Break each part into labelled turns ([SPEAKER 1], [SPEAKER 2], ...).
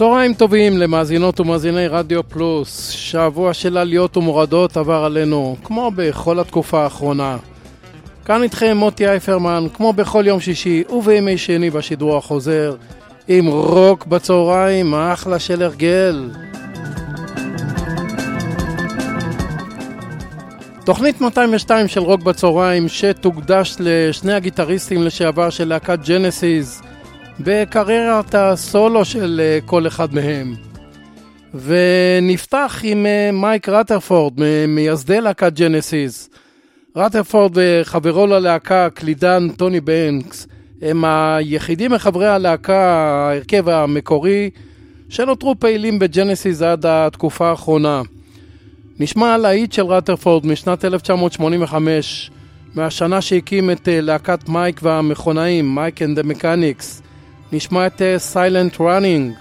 [SPEAKER 1] צהריים טובים למאזינות ומאזיני רדיו פלוס. שבוע של עליות ומורדות עבר עלינו, כמו בכל התקופה האחרונה. כאן איתכם מוטי אייפרמן, כמו בכל יום שישי ובימי שני בשידור החוזר, עם רוק בצהריים, אחלה של הרגל. תוכנית 202 של רוק בצהריים שתוקדש לשני הגיטריסטים לשעבר של להקת ג'נסיס בקריירת הסולו של אה, כל אחד מהם. ונפתח עם אה, מייק רטרפורד, ממייסדי להקת ג'נסיס. רטרפורד וחברו ללהקה, קלידן טוני בנקס, הם היחידים מחברי הלהקה, ההרכב המקורי, שנותרו פעילים בג'נסיס עד התקופה האחרונה. נשמע להיט של רטרפורד משנת 1985, מהשנה שהקים את אה, להקת מייק והמכונאים, Mike and the Mechanics. נשמע את Silent אה, Running.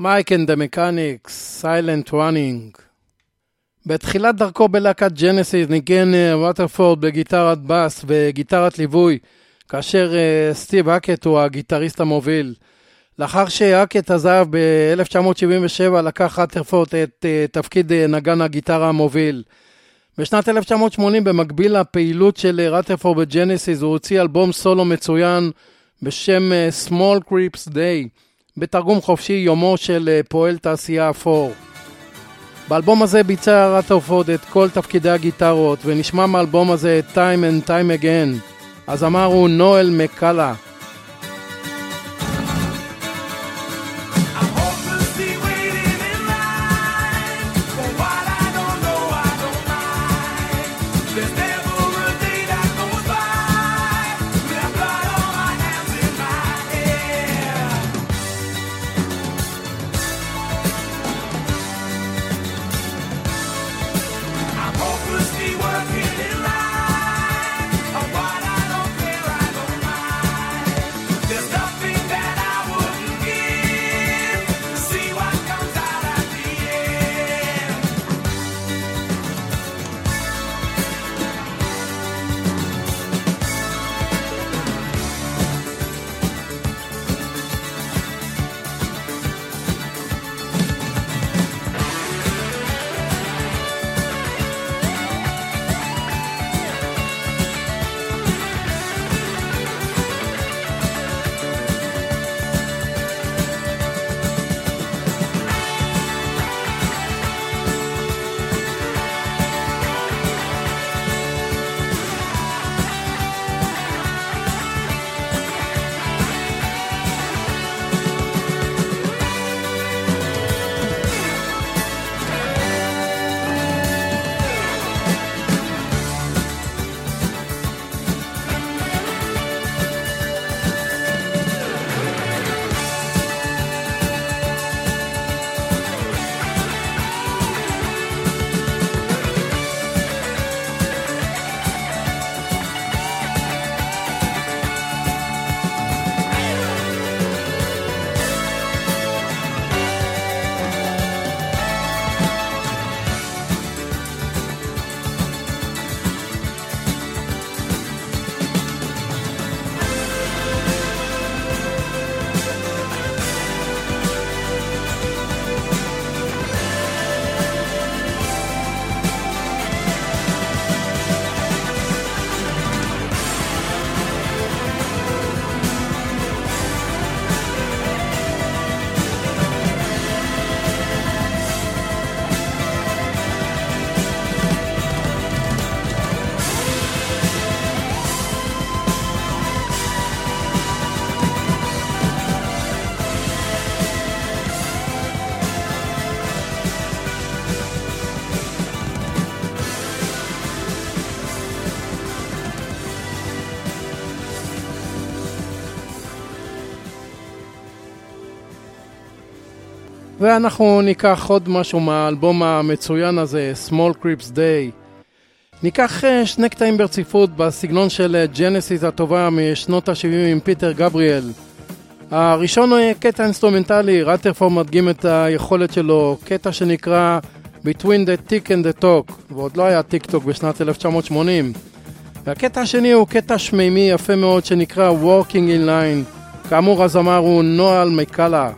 [SPEAKER 1] Mike and the Mechanics, Silent Running. בתחילת דרכו בלהקת ג'נסיס ניגן רטרפורד בגיטרת בס וגיטרת ליווי, כאשר אה, סטיב האקט הוא הגיטריסט המוביל. לאחר שהאקט עזב ב-1977 לקח רטרפורד את אה, תפקיד אה, נגן הגיטרה המוביל. בשנת 1980, במקביל לפעילות של רטרפורד בג'נסיס, הוא הוציא אלבום סולו מצוין בשם Small Creeps Day, בתרגום חופשי יומו של uh, פועל תעשייה אפור. באלבום הזה ביצע רטרפורד את כל תפקידי הגיטרות, ונשמע מהאלבום הזה את Time and Time Again. הזמר הוא נואל מקאלה. ואנחנו ניקח עוד משהו מהאלבום המצוין הזה, Smallcreep's Day. ניקח אה, שני קטעים ברציפות בסגנון של ג'נסיס הטובה משנות ה-70 עם פיטר גבריאל. הראשון הוא קטע אינסטרומנטלי, רטרפורד מדגים את היכולת שלו, קטע שנקרא Between the Tick and the Tock, ועוד לא היה טיק טוק בשנת 1980. והקטע השני הוא קטע שמימי יפה מאוד שנקרא Working in Line. כאמור הזמר הוא נואל מקאלה.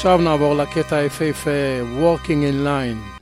[SPEAKER 1] עכשיו נעבור לקטע היפהפה, Working in Line.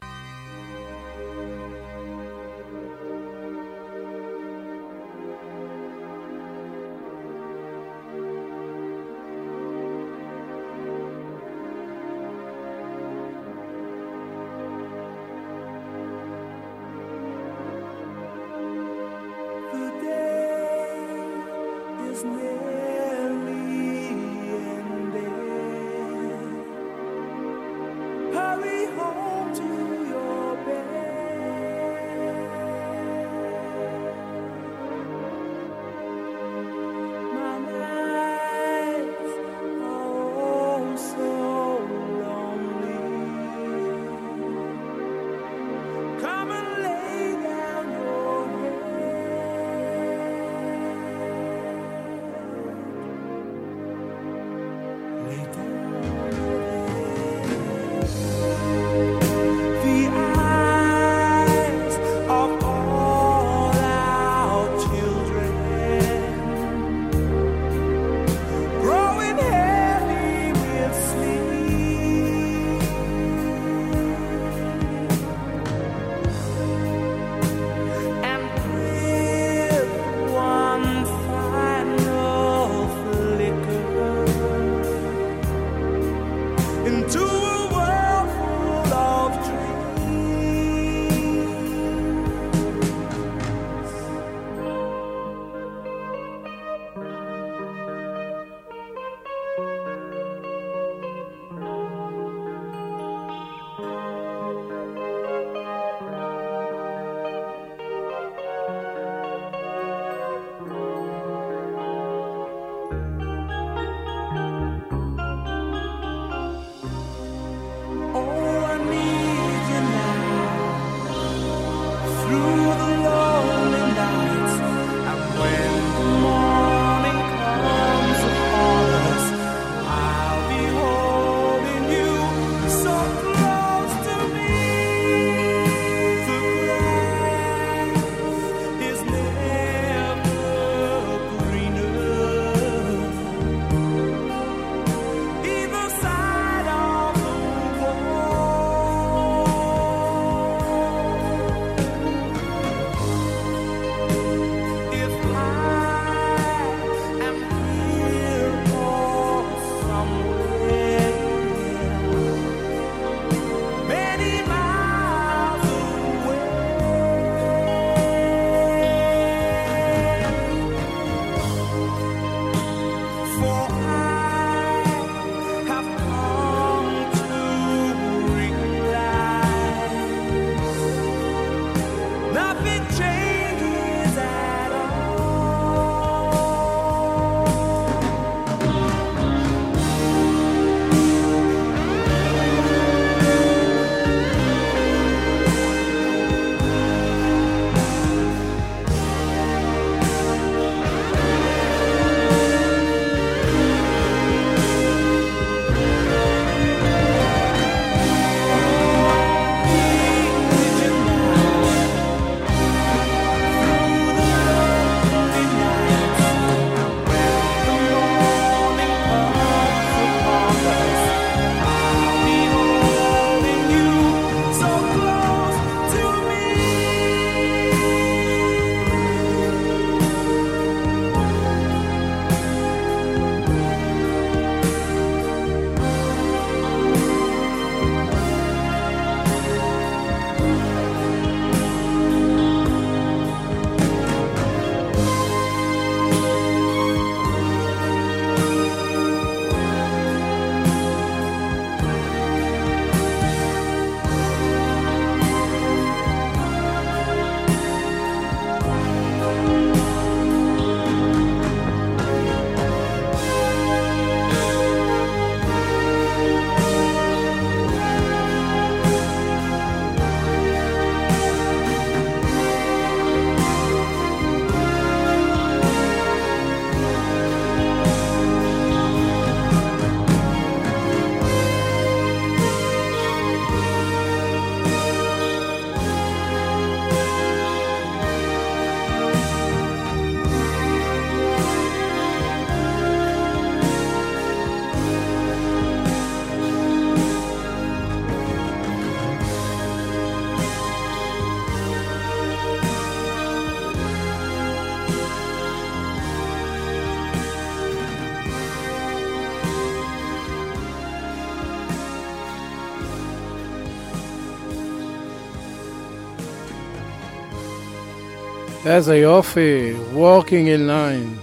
[SPEAKER 1] איזה יופי, Working in Line.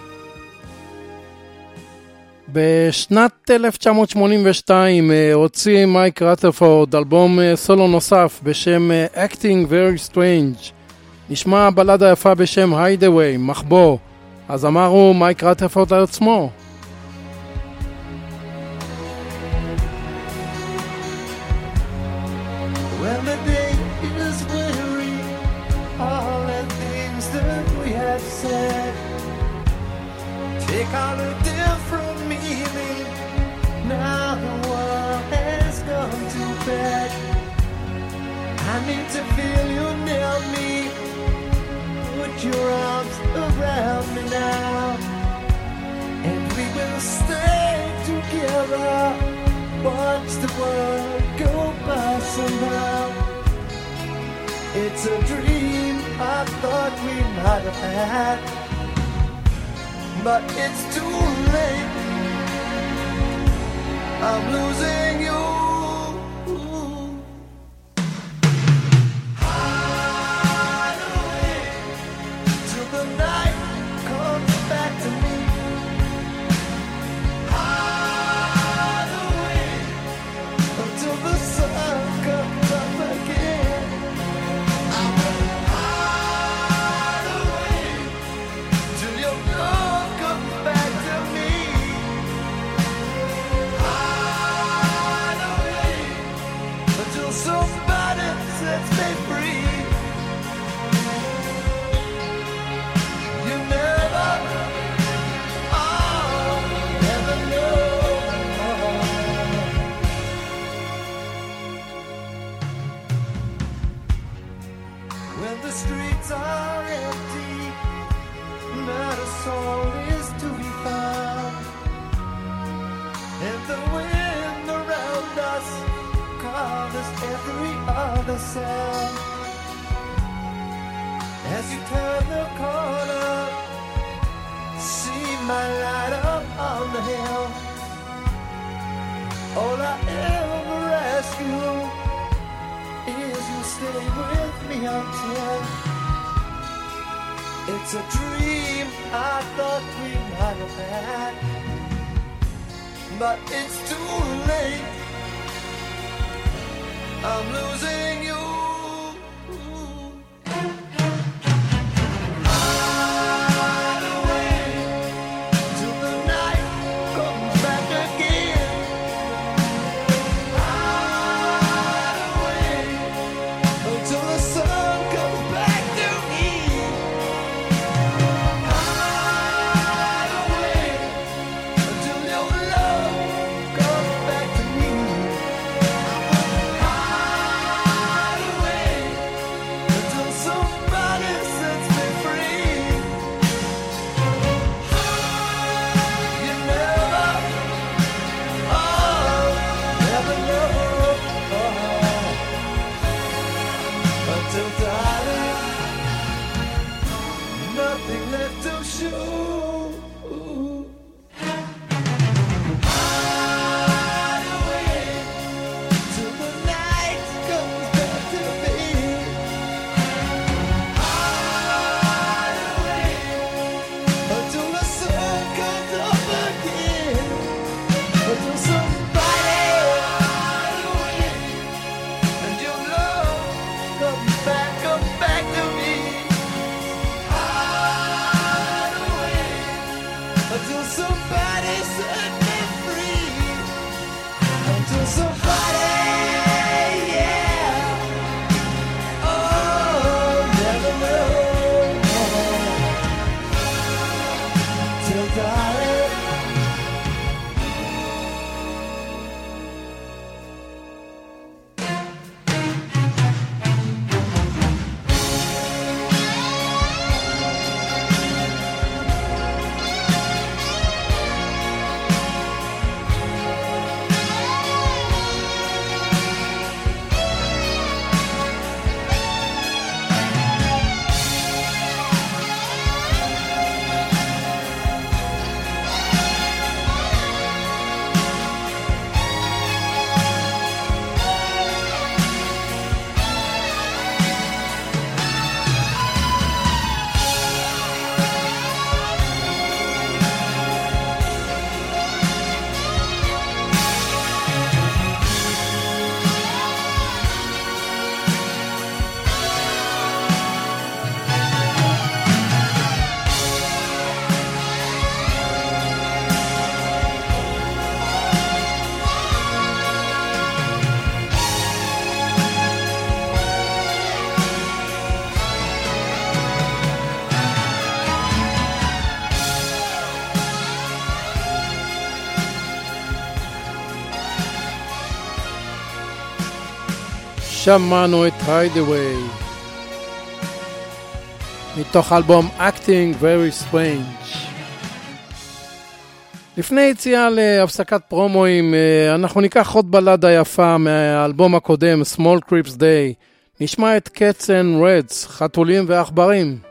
[SPEAKER 1] בשנת 1982 אה, הוציא מייק רטרפורד אלבום אה, סולו נוסף בשם אה, Acting Very Strange. נשמע בלדה יפה בשם Hideaway, מחבוא. אז אמרו מייק רטרפורד לעצמו.
[SPEAKER 2] watch the world go by somehow. It's a dream I thought we might have had, but it's too late. I'm losing you. as you turn the corner. See my light up on the hill. All I ever ask you is you stay with me until it's a dream I thought we might have had, but it's too late. I'm losing you.
[SPEAKER 1] שמענו את היידווי מתוך אלבום Acting Very Strange. לפני יציאה להפסקת פרומואים, אה, אנחנו ניקח עוד בלדה יפה מהאלבום הקודם, Small Crips Day. נשמע את Cats and Reds, חתולים ועכברים.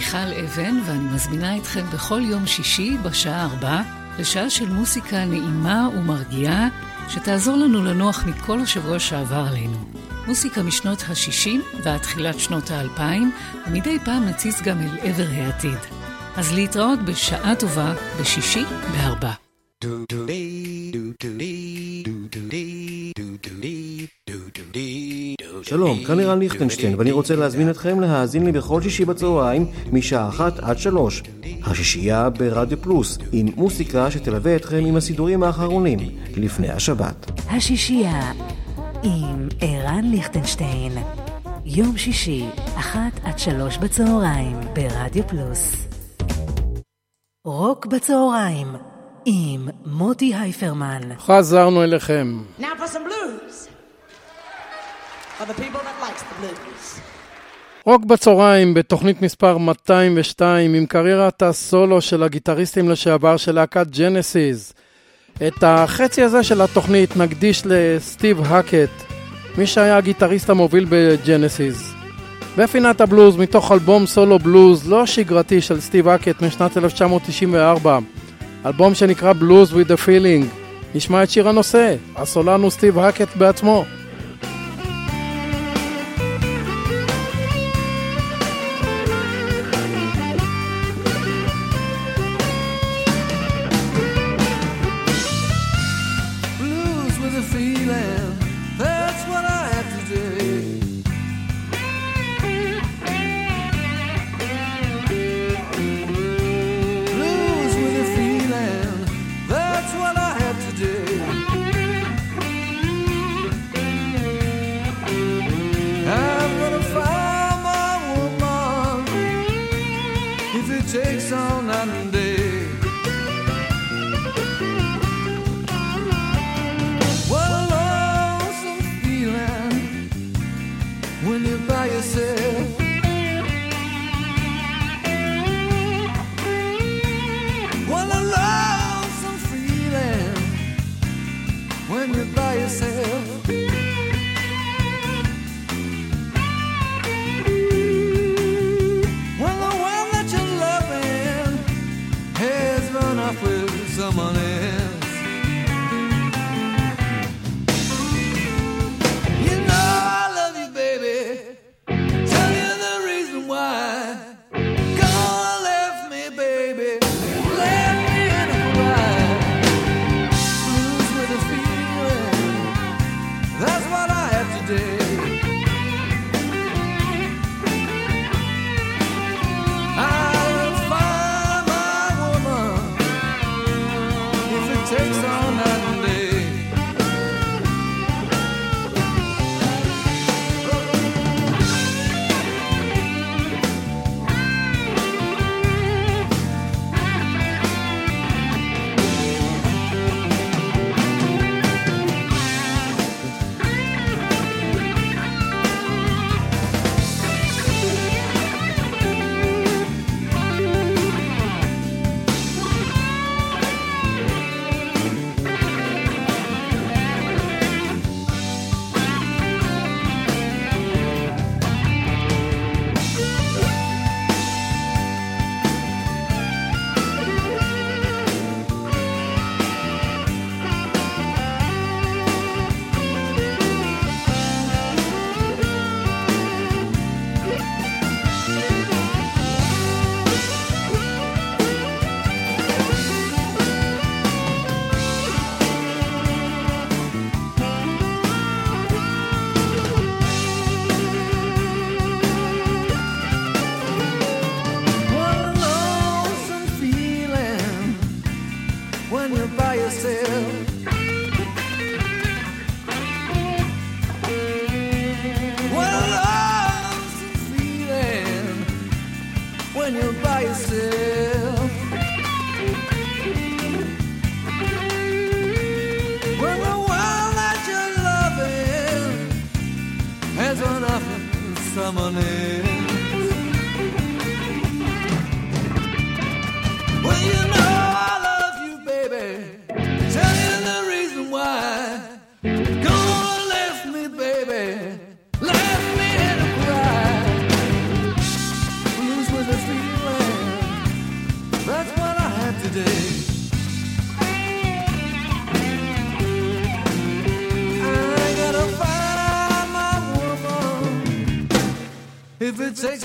[SPEAKER 3] מיכל אבן, ואני מזמינה אתכם בכל יום שישי בשעה 4 לשעה של מוסיקה נעימה ומרגיעה, שתעזור לנו לנוח מכל השבוע שעבר עלינו. מוסיקה משנות ה-60 ועד תחילת שנות ה-2000, ומדי פעם נציץ גם אל עבר העתיד. אז להתראות בשעה טובה בשישי בארבע.
[SPEAKER 4] שלום, כאן לירן ליכטנשטיין, ואני רוצה להזמין אתכם להאזין לי בכל שישי בצהריים, משעה אחת עד שלוש. השישייה ברדיו פלוס, עם מוסיקה שתלווה אתכם עם הסידורים האחרונים, לפני השבת.
[SPEAKER 5] השישייה עם ערן ליכטנשטיין. יום שישי, אחת עד שלוש בצהריים, ברדיו פלוס. רוק בצהריים, עם מוטי הייפרמן.
[SPEAKER 1] חזרנו אליכם.
[SPEAKER 6] Now for some blues. For the people that likes the blues.
[SPEAKER 1] רוק בצהריים בתוכנית מספר 202 עם קריירת הסולו של הגיטריסטים לשעבר של להקת ג'נסיס. את החצי הזה של התוכנית נקדיש לסטיב האקט, מי שהיה הגיטריסט המוביל בג'נסיס. בפינת הבלוז מתוך אלבום סולו בלוז לא שגרתי של סטיב האקט משנת 1994, אלבום שנקרא בלוז with a feeling. נשמע את שיר הנושא, הסולן הוא סטיב האקט בעצמו.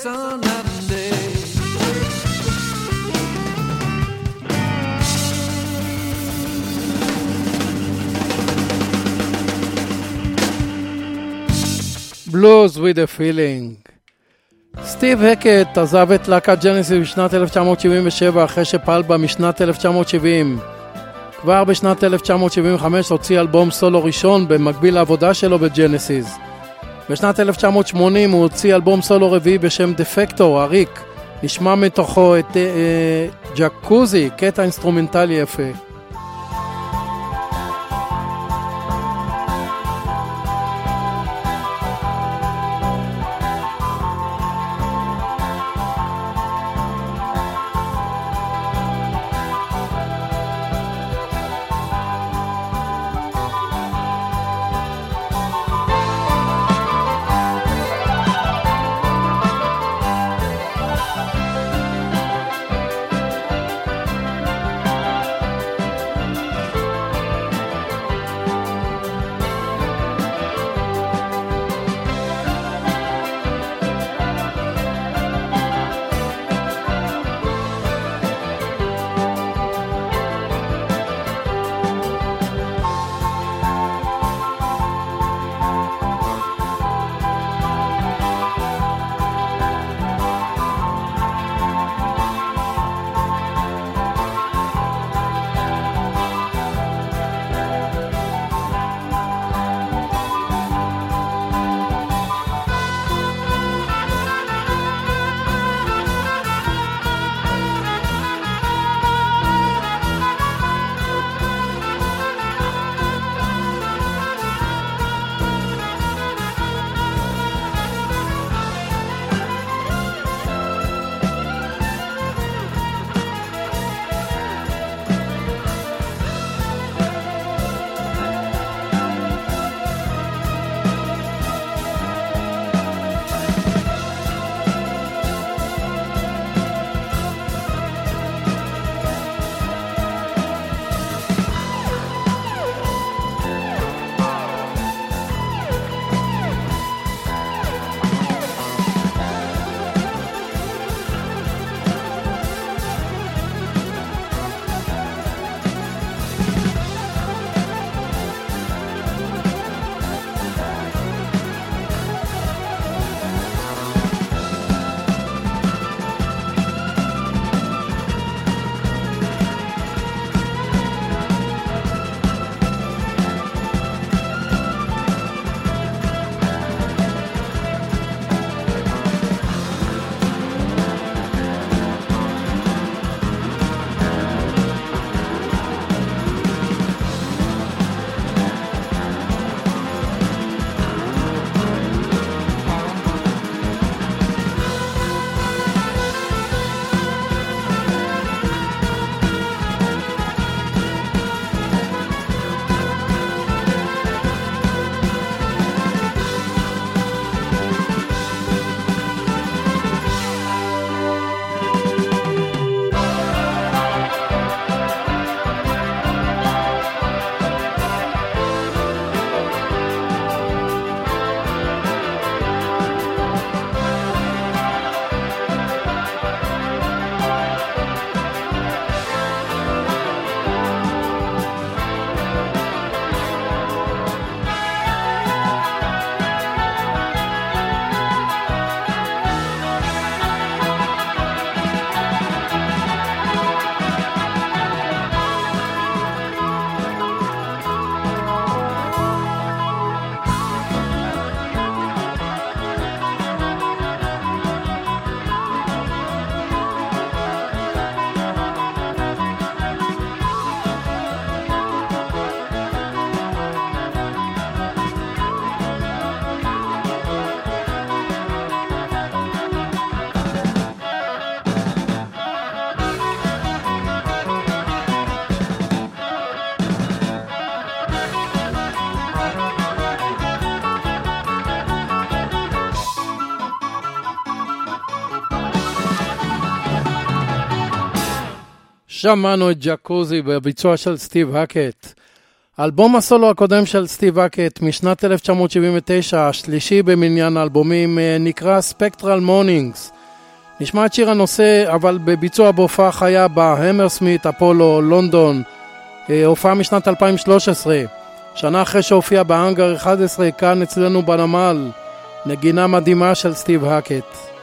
[SPEAKER 7] בלוז
[SPEAKER 1] with a feeling. סטיב הקט עזב את להקת ג'נסיס בשנת 1977 אחרי שפעל בה משנת 1970. כבר בשנת 1975 הוציא אלבום סולו ראשון במקביל לעבודה שלו בג'נסיס. בשנת 1980 הוא הוציא אלבום סולו רביעי בשם Defector, עריק. נשמע מתוכו את אה, ג'קוזי, קטע אינסטרומנטלי יפה. שמענו את ג'קוזי בביצוע של סטיב הקט. אלבום הסולו הקודם של סטיב אקט משנת 1979, השלישי במניין האלבומים, אה, נקרא Spectral Mornings. נשמע את שיר הנושא, אבל בביצוע בהופעה חיה בהמרסמית, אפולו, לונדון, אה, הופעה משנת 2013. שנה אחרי שהופיע בהאנגר 11, כאן אצלנו בנמל, נגינה מדהימה של סטיב האקט.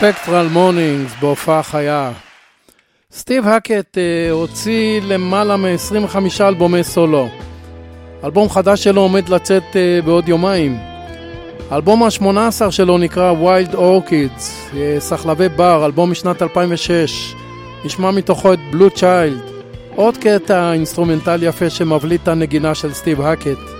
[SPEAKER 1] Spectral Mornings בהופעה חיה. סטיב האקט אה, הוציא למעלה מ-25 אלבומי סולו. אלבום חדש שלו עומד לצאת אה, בעוד יומיים. האלבום ה-18 שלו נקרא Wild Orchids, אה, סחלבי בר, אלבום משנת 2006. נשמע מתוכו את Blue Child, עוד קטע אינסטרומנטל יפה שמבליט את הנגינה של סטיב האקט.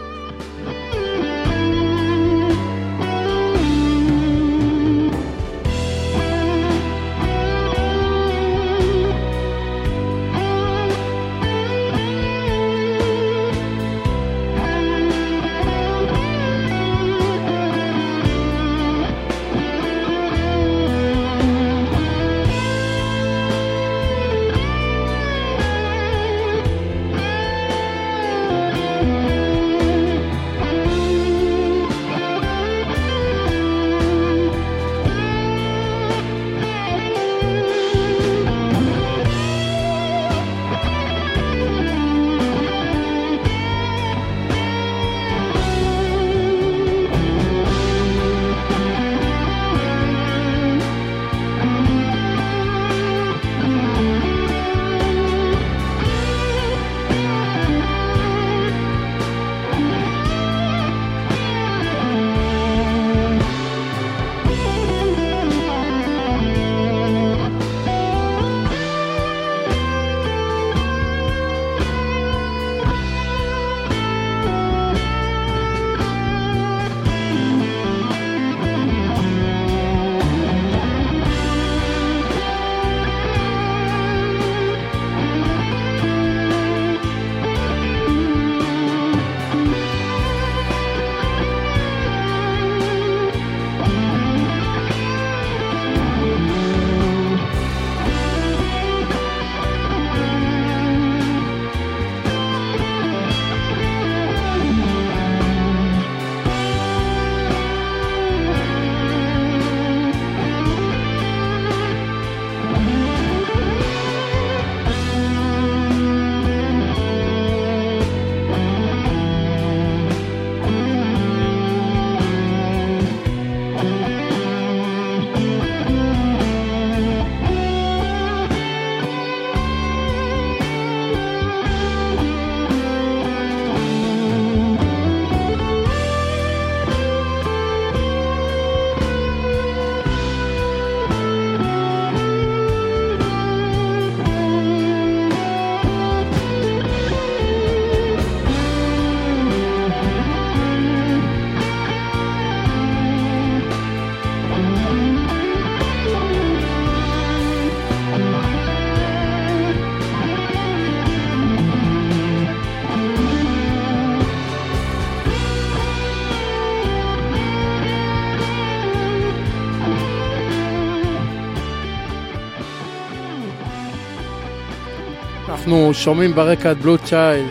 [SPEAKER 1] שומעים ברקע את Blue Child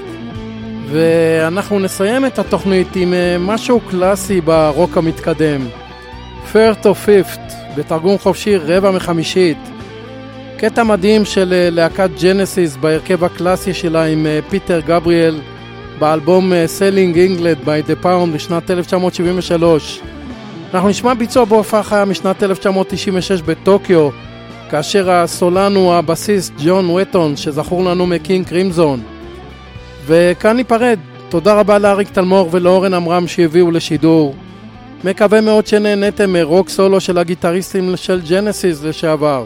[SPEAKER 1] ואנחנו נסיים את התוכנית עם אה, משהו קלאסי ברוק המתקדם. Firth of Fifth, בתרגום חופשי רבע מחמישית. קטע מדהים של אה, להקת ג'נסיס בהרכב הקלאסי שלה עם אה, פיטר גבריאל באלבום Selling England by the Pound בשנת 1973 אנחנו נשמע ביצוע בהופעה חיה משנת 1996 בטוקיו כאשר הסולן הוא הבסיסט ג'ון וטון, שזכור לנו מקינג קרימזון. וכאן ניפרד. תודה רבה לאריק תלמור ולאורן עמרם שהביאו לשידור. מקווה מאוד שנהניתם מרוק סולו של הגיטריסטים של ג'נסיס לשעבר.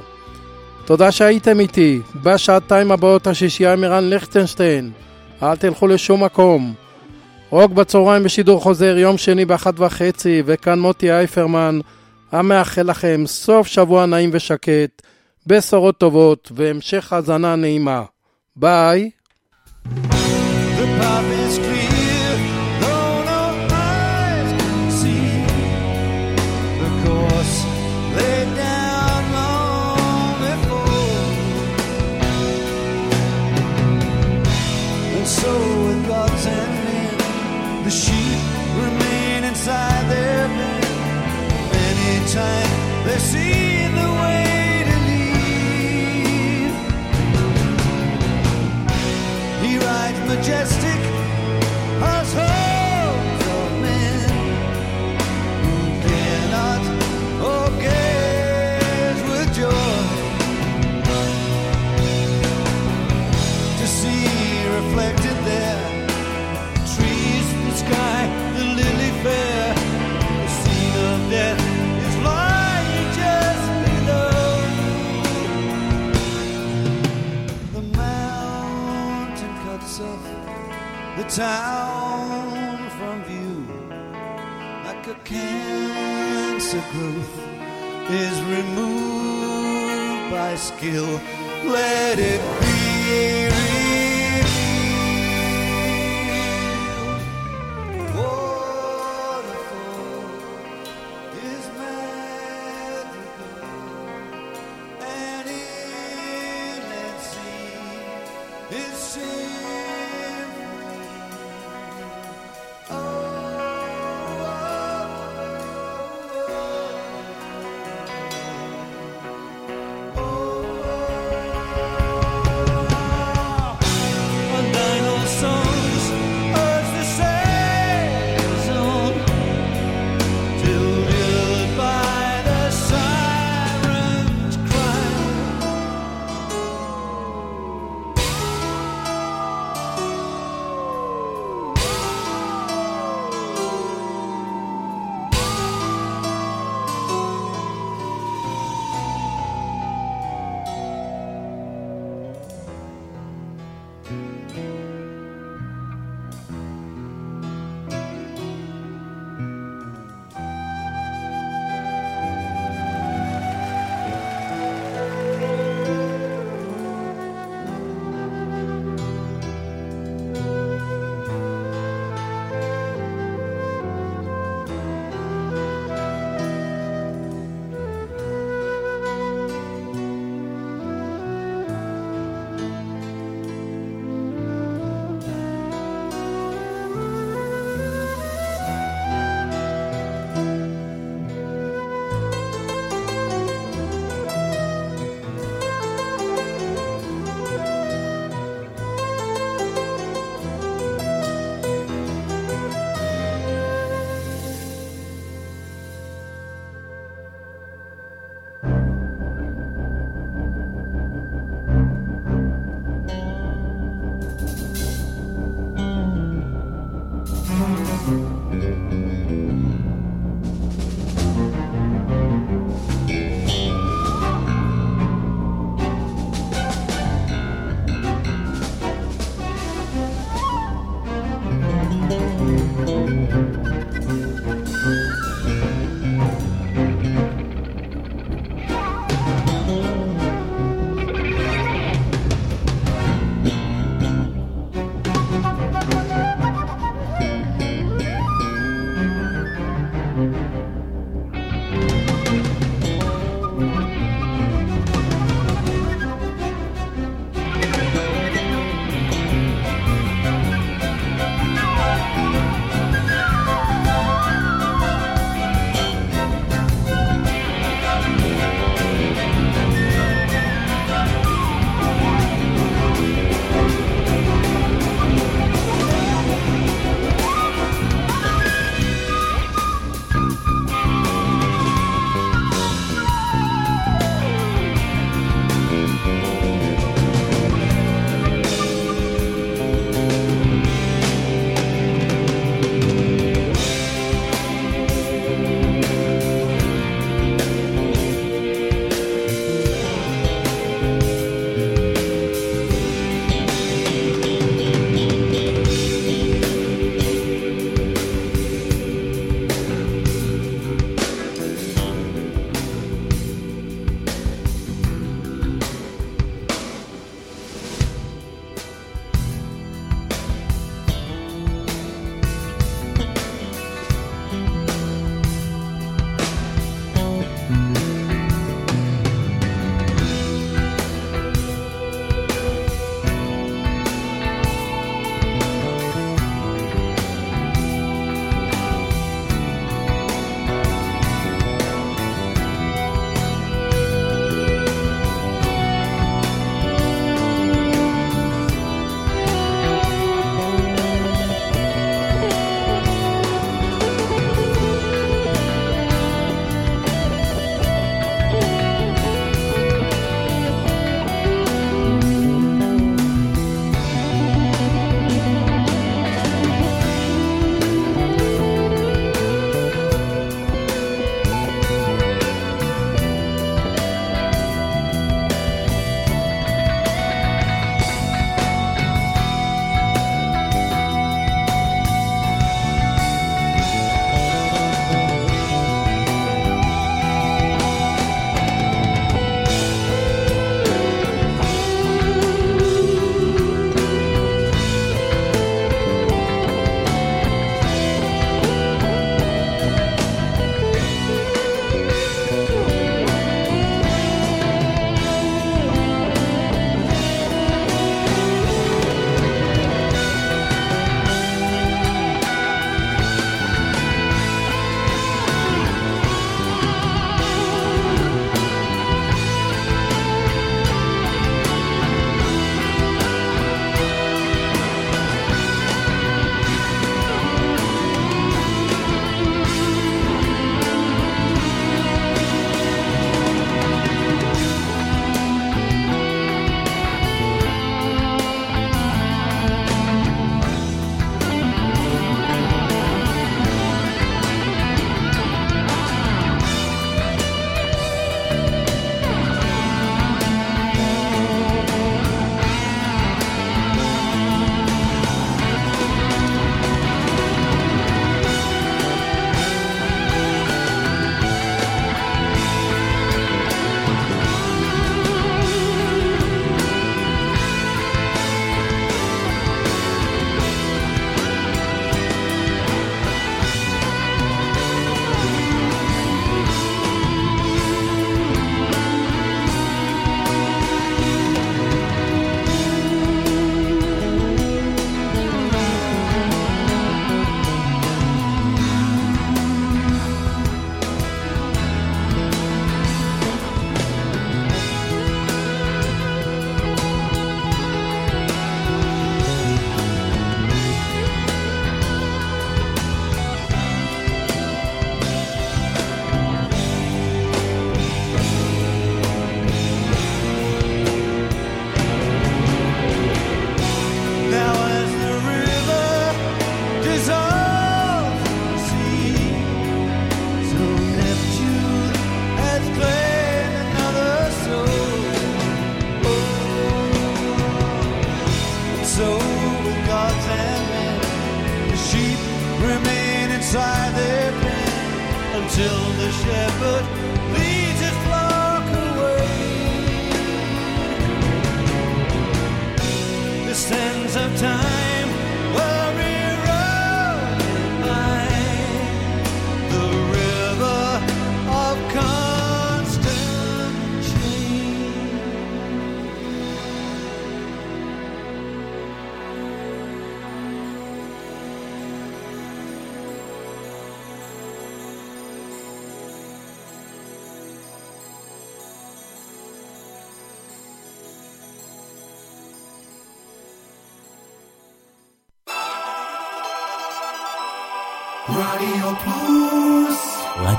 [SPEAKER 1] תודה שהייתם איתי. בשעתיים הבאות השישייה עם ערן ליכטנשטיין. אל תלכו לשום מקום. רוק בצהריים בשידור חוזר יום שני באחת וחצי, וכאן מוטי אייפרמן, המאחל לכם סוף שבוע נעים ושקט. בשורות טובות והמשך האזנה נעימה. ביי.
[SPEAKER 2] Town from view like a cancer growth is removed by skill. Let it be